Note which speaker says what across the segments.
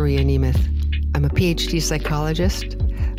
Speaker 1: Maria Nemeth. I'm a PhD psychologist,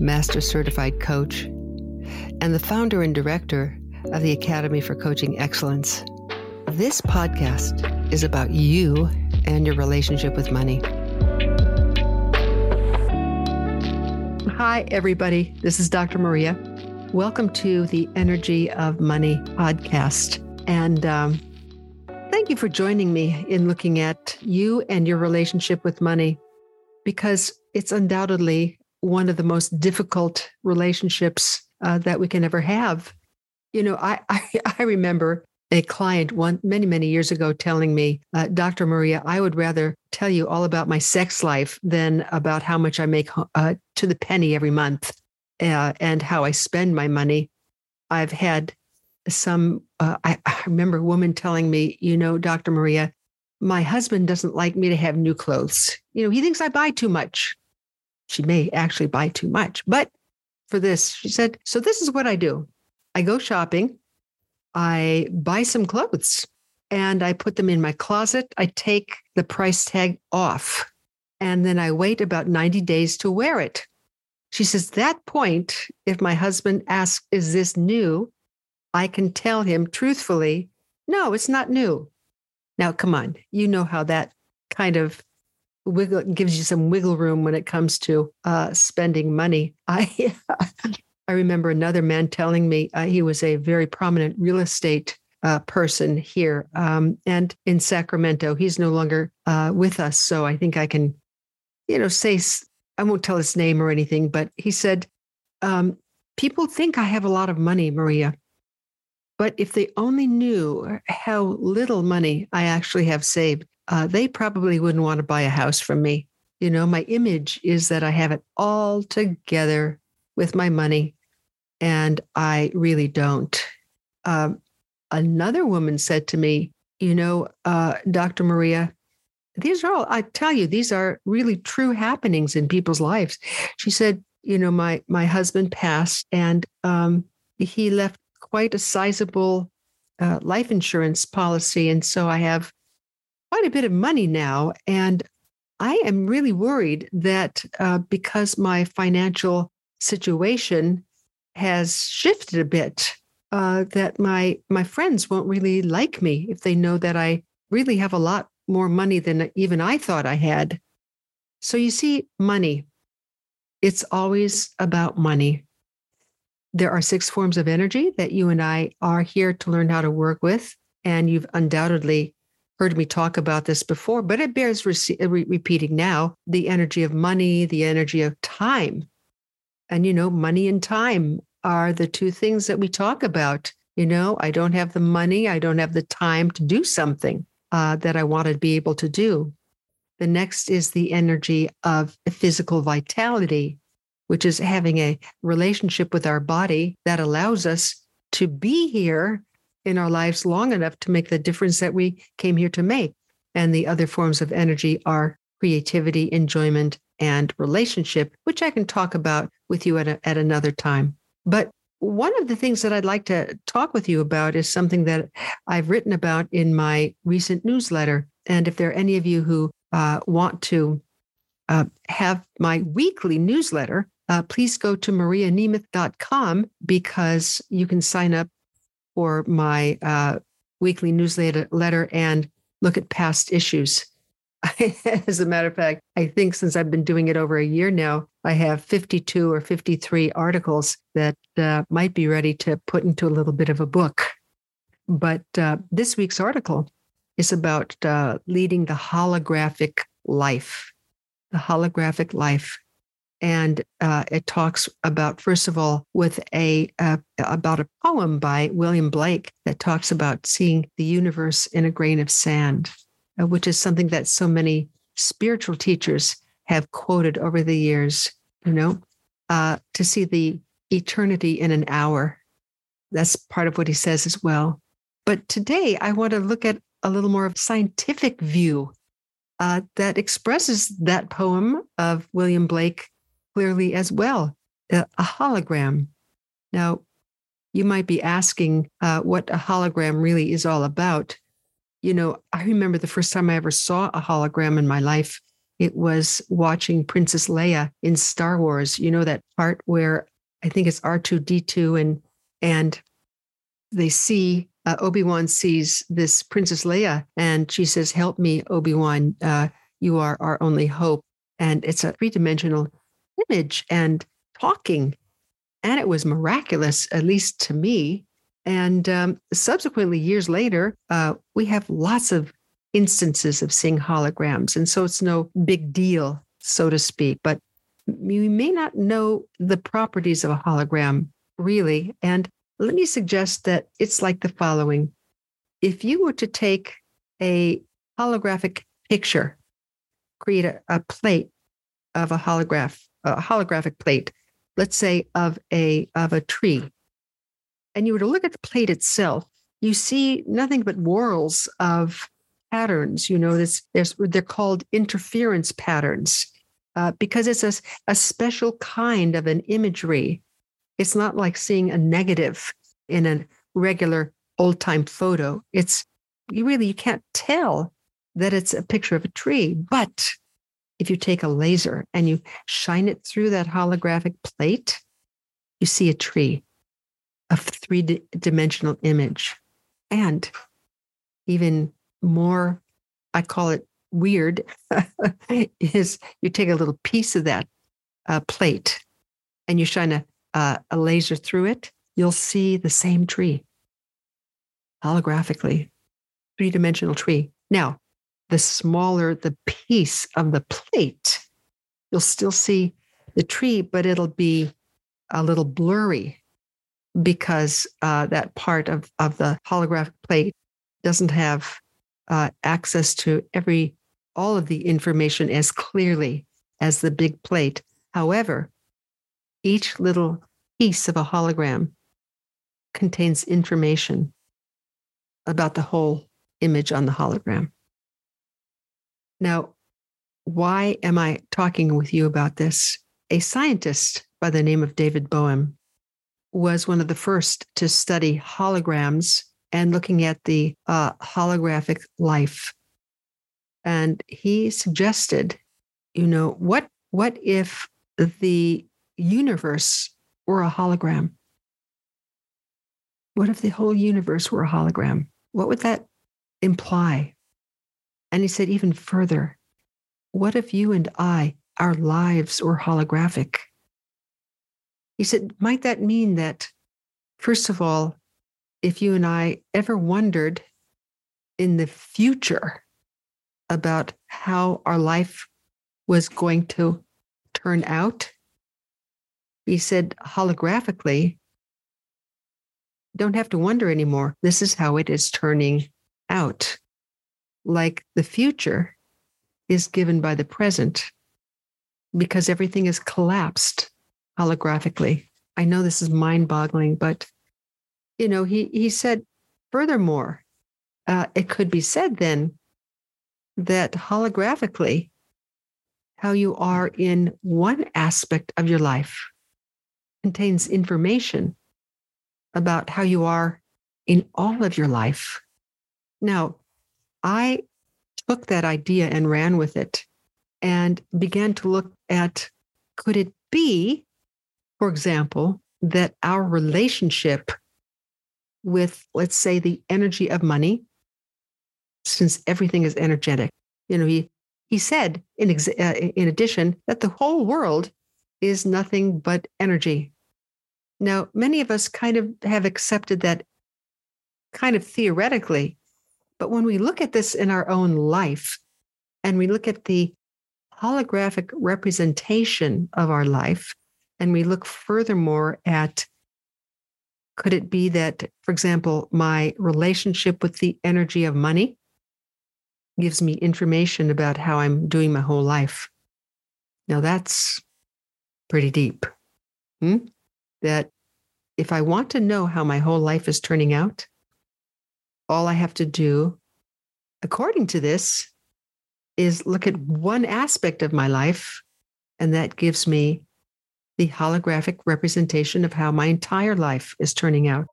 Speaker 1: master certified coach, and the founder and director of the Academy for Coaching Excellence. This podcast is about you and your relationship with money. Hi, everybody. This is Dr. Maria. Welcome to the Energy of Money podcast. And um, thank you for joining me in looking at you and your relationship with money, because it's undoubtedly one of the most difficult relationships uh, that we can ever have. You know, I, I, I remember a client one many many years ago telling me, uh, Dr. Maria, I would rather tell you all about my sex life than about how much I make uh, to the penny every month uh, and how I spend my money. I've had some, uh, I, I remember a woman telling me, you know, Dr. Maria, my husband doesn't like me to have new clothes. You know, he thinks I buy too much. She may actually buy too much. But for this, she said, so this is what I do I go shopping, I buy some clothes, and I put them in my closet. I take the price tag off, and then I wait about 90 days to wear it. She says, that point, if my husband asks, is this new? I can tell him truthfully, no, it's not new. Now, come on, you know how that kind of wiggle gives you some wiggle room when it comes to uh, spending money. I I remember another man telling me uh, he was a very prominent real estate uh, person here um, and in Sacramento. He's no longer uh, with us, so I think I can, you know, say I won't tell his name or anything, but he said, um, People think I have a lot of money, Maria. But if they only knew how little money I actually have saved, uh, they probably wouldn't want to buy a house from me. You know, my image is that I have it all together with my money, and I really don't. Um, another woman said to me, You know, uh, Dr. Maria, these are all, I tell you, these are really true happenings in people's lives. She said, you know, my my husband passed and um, he left quite a sizable uh, life insurance policy. And so I have quite a bit of money now. And I am really worried that uh, because my financial situation has shifted a bit, uh, that my my friends won't really like me if they know that I really have a lot more money than even I thought I had. So you see, money, it's always about money. There are six forms of energy that you and I are here to learn how to work with. And you've undoubtedly heard me talk about this before, but it bears re- re- repeating now the energy of money, the energy of time. And, you know, money and time are the two things that we talk about. You know, I don't have the money, I don't have the time to do something uh, that I want to be able to do. The next is the energy of physical vitality, which is having a relationship with our body that allows us to be here in our lives long enough to make the difference that we came here to make. And the other forms of energy are creativity, enjoyment, and relationship, which I can talk about with you at, a, at another time. But one of the things that I'd like to talk with you about is something that I've written about in my recent newsletter. And if there are any of you who uh, want to uh, have my weekly newsletter, uh, please go to marianemeth.com because you can sign up for my uh, weekly newsletter and look at past issues. As a matter of fact, I think since I've been doing it over a year now, I have 52 or 53 articles that uh, might be ready to put into a little bit of a book. But uh, this week's article is about uh, leading the holographic life, the holographic life. And uh, it talks about, first of all, with a uh, about a poem by William Blake that talks about seeing the universe in a grain of sand. Uh, which is something that so many spiritual teachers have quoted over the years, you know, uh, to see the eternity in an hour. That's part of what he says as well. But today, I want to look at a little more of a scientific view uh, that expresses that poem of William Blake clearly as well a hologram. Now, you might be asking uh, what a hologram really is all about you know, I remember the first time I ever saw a hologram in my life it was watching Princess Leia in Star Wars. You know that part where I think it's R2D2 and and they see uh, Obi-Wan sees this Princess Leia and she says, "Help me, Obi-Wan. Uh, you are our only hope." And it's a three-dimensional image and talking. And it was miraculous, at least to me. And um, subsequently, years later, uh, we have lots of instances of seeing holograms. And so it's no big deal, so to speak. But you may not know the properties of a hologram really. And let me suggest that it's like the following if you were to take a holographic picture, create a, a plate of a holograph, a holographic plate, let's say of a of a tree, and you were to look at the plate itself, you see nothing but whorls of patterns. You know, this there's they're called interference patterns uh, because it's a, a special kind of an imagery. It's not like seeing a negative in a regular old time photo. It's you really you can't tell that it's a picture of a tree, but if you take a laser and you shine it through that holographic plate, you see a tree, a three dimensional image. And even more, I call it weird, is you take a little piece of that uh, plate and you shine a, uh, a laser through it, you'll see the same tree holographically, three dimensional tree. Now, the smaller the piece of the plate, you'll still see the tree, but it'll be a little blurry because uh, that part of, of the holographic plate doesn't have uh, access to every all of the information as clearly as the big plate. However, each little piece of a hologram contains information about the whole image on the hologram. Now, why am I talking with you about this? A scientist by the name of David Bohm was one of the first to study holograms and looking at the uh, holographic life. And he suggested, you know, what what if the universe were a hologram? What if the whole universe were a hologram? What would that imply? And he said, even further, what if you and I, our lives were holographic? He said, might that mean that, first of all, if you and I ever wondered in the future about how our life was going to turn out, he said holographically, don't have to wonder anymore. This is how it is turning out. Like the future is given by the present because everything is collapsed holographically. I know this is mind boggling, but you know, he, he said, furthermore, uh, it could be said then that holographically, how you are in one aspect of your life contains information about how you are in all of your life. Now, I took that idea and ran with it and began to look at could it be, for example, that our relationship with, let's say, the energy of money, since everything is energetic. You know, he, he said, in, ex- uh, in addition, that the whole world is nothing but energy. Now, many of us kind of have accepted that kind of theoretically, but when we look at this in our own life and we look at the holographic representation of our life, and we look furthermore at could it be that, for example, my relationship with the energy of money gives me information about how I'm doing my whole life? Now that's pretty deep. Hmm? That if I want to know how my whole life is turning out, all I have to do, according to this, is look at one aspect of my life, and that gives me the holographic representation of how my entire life is turning out.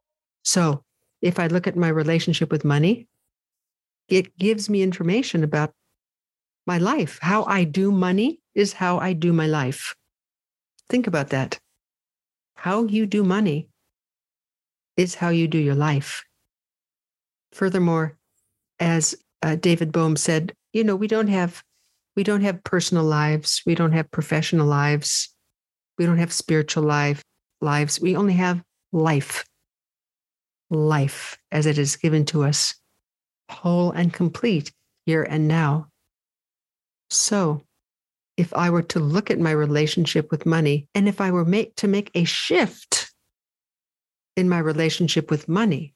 Speaker 1: So if I look at my relationship with money, it gives me information about my life. How I do money is how I do my life. Think about that. How you do money is how you do your life. Furthermore, as uh, David Bohm said, you know, we don't have we don't have personal lives, we don't have professional lives, we don't have spiritual life lives. We only have life. Life as it is given to us, whole and complete here and now. So, if I were to look at my relationship with money, and if I were make, to make a shift in my relationship with money,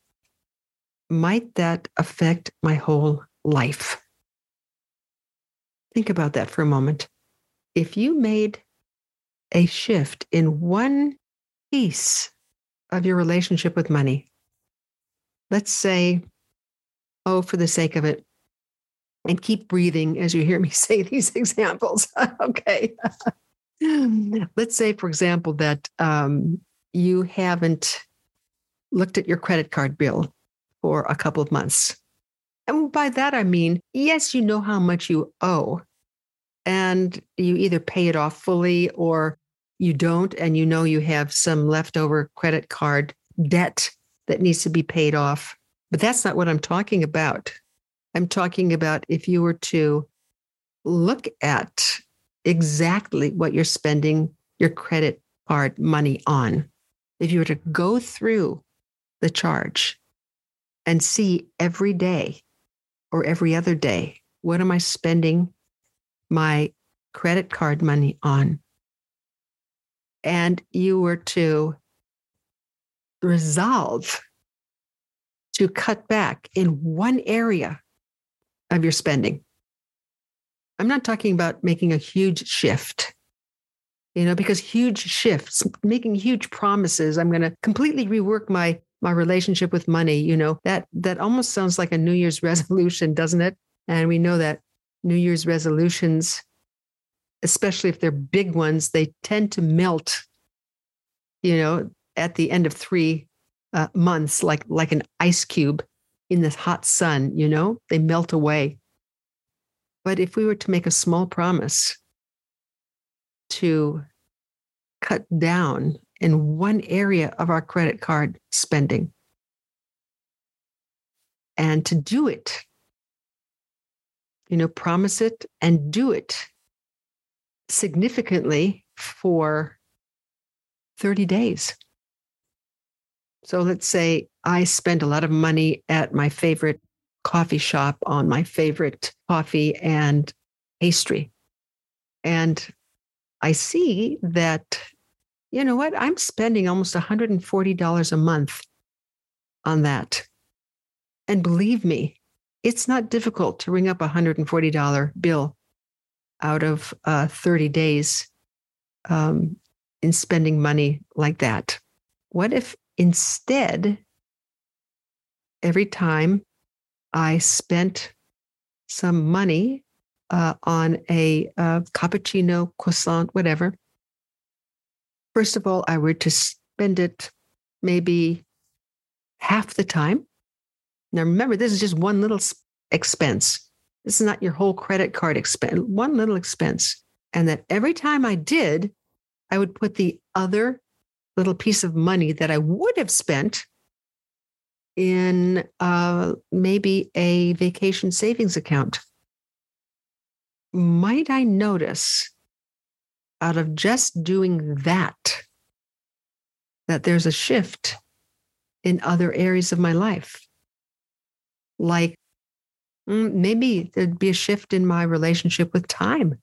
Speaker 1: might that affect my whole life? Think about that for a moment. If you made a shift in one piece of your relationship with money, let's say, oh, for the sake of it, and keep breathing as you hear me say these examples. okay. let's say, for example, that um, you haven't looked at your credit card bill for a couple of months. And by that, I mean, yes, you know how much you owe, and you either pay it off fully or you don't, and you know you have some leftover credit card debt that needs to be paid off. But that's not what I'm talking about. I'm talking about if you were to look at exactly what you're spending your credit card money on, if you were to go through the charge and see every day or every other day, what am I spending my credit card money on? And you were to resolve to cut back in one area of your spending. I'm not talking about making a huge shift, you know, because huge shifts, making huge promises, I'm going to completely rework my my relationship with money, you know, that that almost sounds like a New Year's resolution, doesn't it? And we know that New Year's resolutions, especially if they're big ones, they tend to melt, you know, at the end of three uh, months, like like an ice cube in the hot sun, you know, they melt away. But if we were to make a small promise to cut down in one area of our credit card spending. And to do it, you know, promise it and do it significantly for 30 days. So let's say I spend a lot of money at my favorite coffee shop on my favorite coffee and pastry. And I see that you know what? I'm spending almost $140 a month on that. And believe me, it's not difficult to ring up a $140 bill out of uh, 30 days um, in spending money like that. What if instead, every time I spent some money uh, on a uh, cappuccino, croissant, whatever, First of all, I were to spend it maybe half the time. Now, remember, this is just one little expense. This is not your whole credit card expense, one little expense. And that every time I did, I would put the other little piece of money that I would have spent in uh, maybe a vacation savings account. Might I notice out of just doing that, that there's a shift in other areas of my life. Like mm, maybe there'd be a shift in my relationship with time.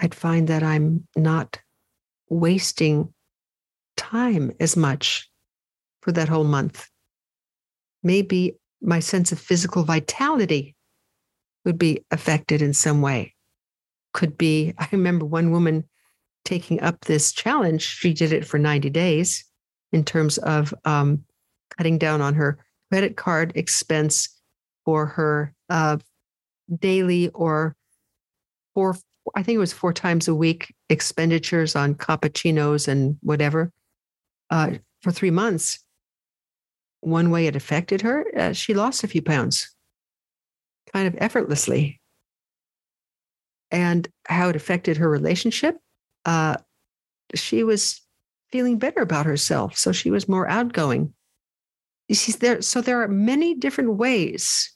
Speaker 1: I'd find that I'm not wasting time as much for that whole month. Maybe my sense of physical vitality would be affected in some way could be I remember one woman taking up this challenge. She did it for 90 days in terms of um, cutting down on her credit card expense for her uh, daily or four, I think it was four times a week expenditures on cappuccinos and whatever uh, for three months. One way it affected her, uh, she lost a few pounds kind of effortlessly and how it affected her relationship. Uh, she was feeling better about herself, so she was more outgoing. See, there, so there are many different ways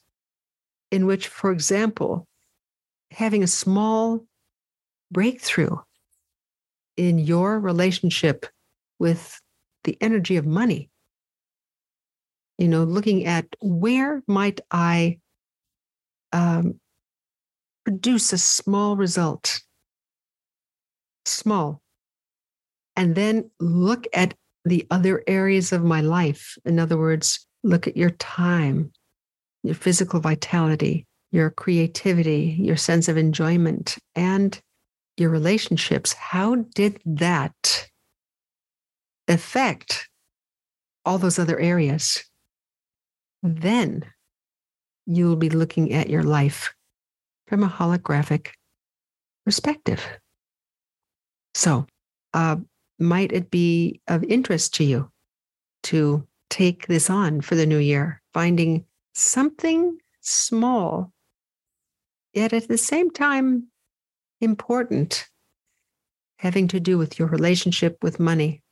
Speaker 1: in which, for example, having a small breakthrough in your relationship with the energy of money. You know, looking at where might I um, produce a small result, small, and then look at the other areas of my life. In other words, look at your time, your physical vitality, your creativity, your sense of enjoyment, and your relationships. How did that affect all those other areas? Then you'll be looking at your life from a holographic perspective. So, uh, might it be of interest to you to take this on for the new year, finding something small, yet at the same time important, having to do with your relationship with money?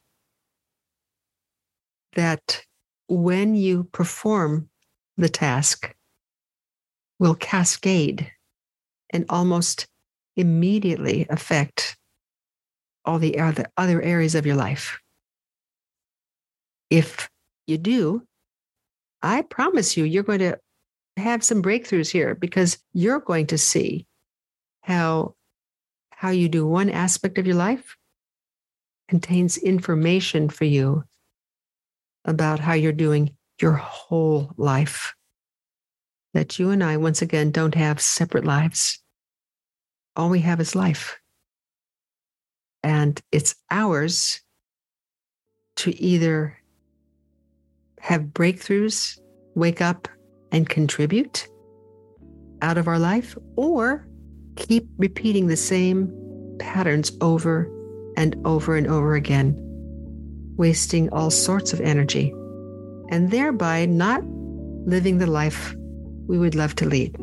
Speaker 1: That when you perform the task, will cascade and almost immediately affect all the other, other areas of your life. If you do, I promise you, you're going to have some breakthroughs here because you're going to see how how you do one aspect of your life contains information for you about how you're doing your whole life. That you and I, once again, don't have separate lives. All we have is life. And it's ours to either have breakthroughs, wake up and contribute out of our life, or keep repeating the same patterns over and over and over again, wasting all sorts of energy, and thereby not living the life we would love to lead.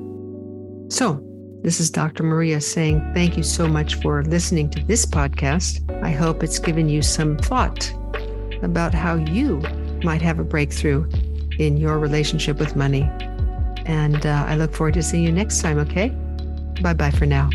Speaker 1: So, this is Dr. Maria saying thank you so much for listening to this podcast. I hope it's given you some thought about how you might have a breakthrough in your relationship with money. And uh, I look forward to seeing you next time, okay? Bye bye for now.